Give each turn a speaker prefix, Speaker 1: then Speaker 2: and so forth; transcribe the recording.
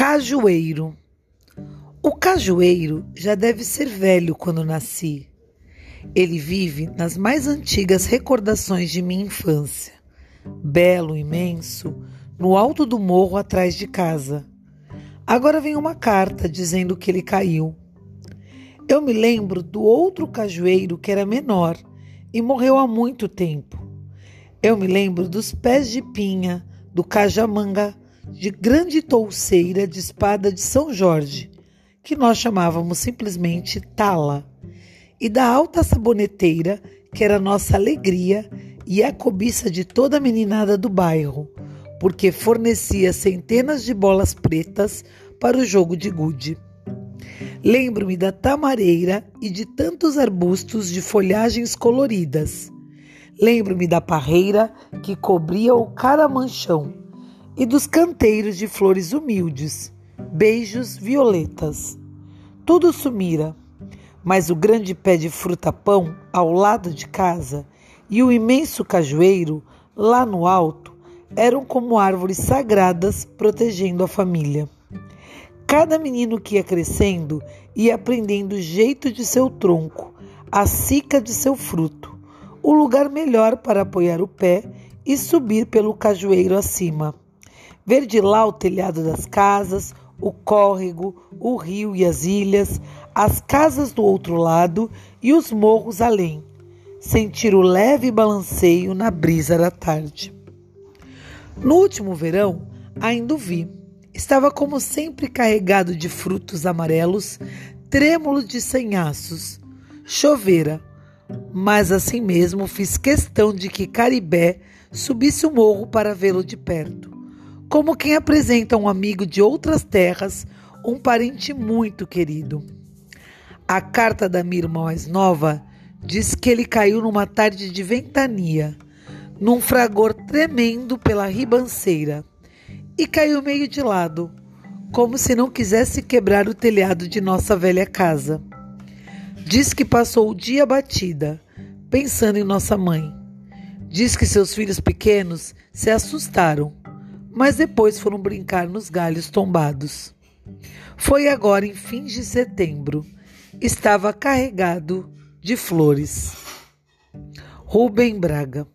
Speaker 1: Cajueiro. O cajueiro já deve ser velho quando nasci. Ele vive nas mais antigas recordações de minha infância. Belo, imenso, no alto do morro atrás de casa. Agora vem uma carta dizendo que ele caiu. Eu me lembro do outro cajueiro que era menor e morreu há muito tempo. Eu me lembro dos pés de pinha, do cajamanga, de grande touceira de espada de São Jorge, que nós chamávamos simplesmente tala, e da alta saboneteira, que era nossa alegria e a cobiça de toda a meninada do bairro, porque fornecia centenas de bolas pretas para o jogo de gude. Lembro-me da tamareira e de tantos arbustos de folhagens coloridas. Lembro-me da parreira que cobria o caramanchão e dos canteiros de flores humildes, beijos violetas. Tudo sumira, mas o grande pé de fruta-pão ao lado de casa e o imenso cajueiro lá no alto eram como árvores sagradas protegendo a família. Cada menino que ia crescendo ia aprendendo o jeito de seu tronco, a cica de seu fruto, o lugar melhor para apoiar o pé e subir pelo cajueiro acima. Ver de lá o telhado das casas, o córrego, o rio e as ilhas, as casas do outro lado e os morros além. Sentir o leve balanceio na brisa da tarde. No último verão, ainda o vi. Estava como sempre carregado de frutos amarelos, trêmulo de sanhaços. Chovera, mas assim mesmo fiz questão de que Caribé subisse o morro para vê-lo de perto como quem apresenta um amigo de outras terras, um parente muito querido. A carta da minha irmã mais nova diz que ele caiu numa tarde de ventania, num fragor tremendo pela ribanceira, e caiu meio de lado, como se não quisesse quebrar o telhado de nossa velha casa. Diz que passou o dia batida, pensando em nossa mãe. Diz que seus filhos pequenos se assustaram mas depois foram brincar nos galhos tombados. Foi agora em fins de setembro. Estava carregado de flores. Rubem Braga